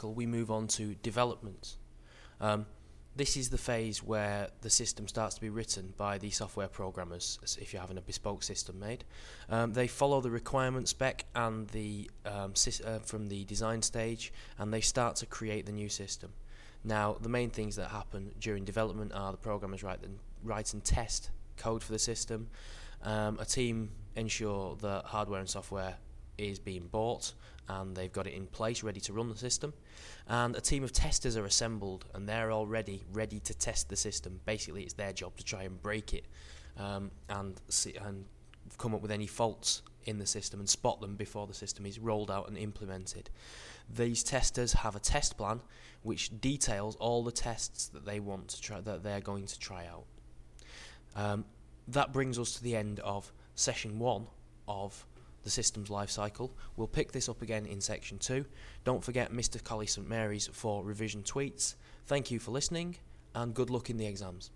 cycle, we move on to development. Um, this is the phase where the system starts to be written by the software programmers if you're having a bespoke system made. Um, they follow the requirement spec and the um, uh, from the design stage and they start to create the new system. Now, the main things that happen during development are the programmers write and, write and test code for the system. Um, a team ensure that hardware and software is being bought and they've got it in place ready to run the system. And a team of testers are assembled and they're already ready to test the system. Basically it's their job to try and break it um, and see, and come up with any faults in the system and spot them before the system is rolled out and implemented. These testers have a test plan which details all the tests that they want to try that they're going to try out. Um, that brings us to the end of session one of the system's life cycle. We'll pick this up again in section two. Don't forget Mr. Colley St Mary's for revision tweets. Thank you for listening and good luck in the exams.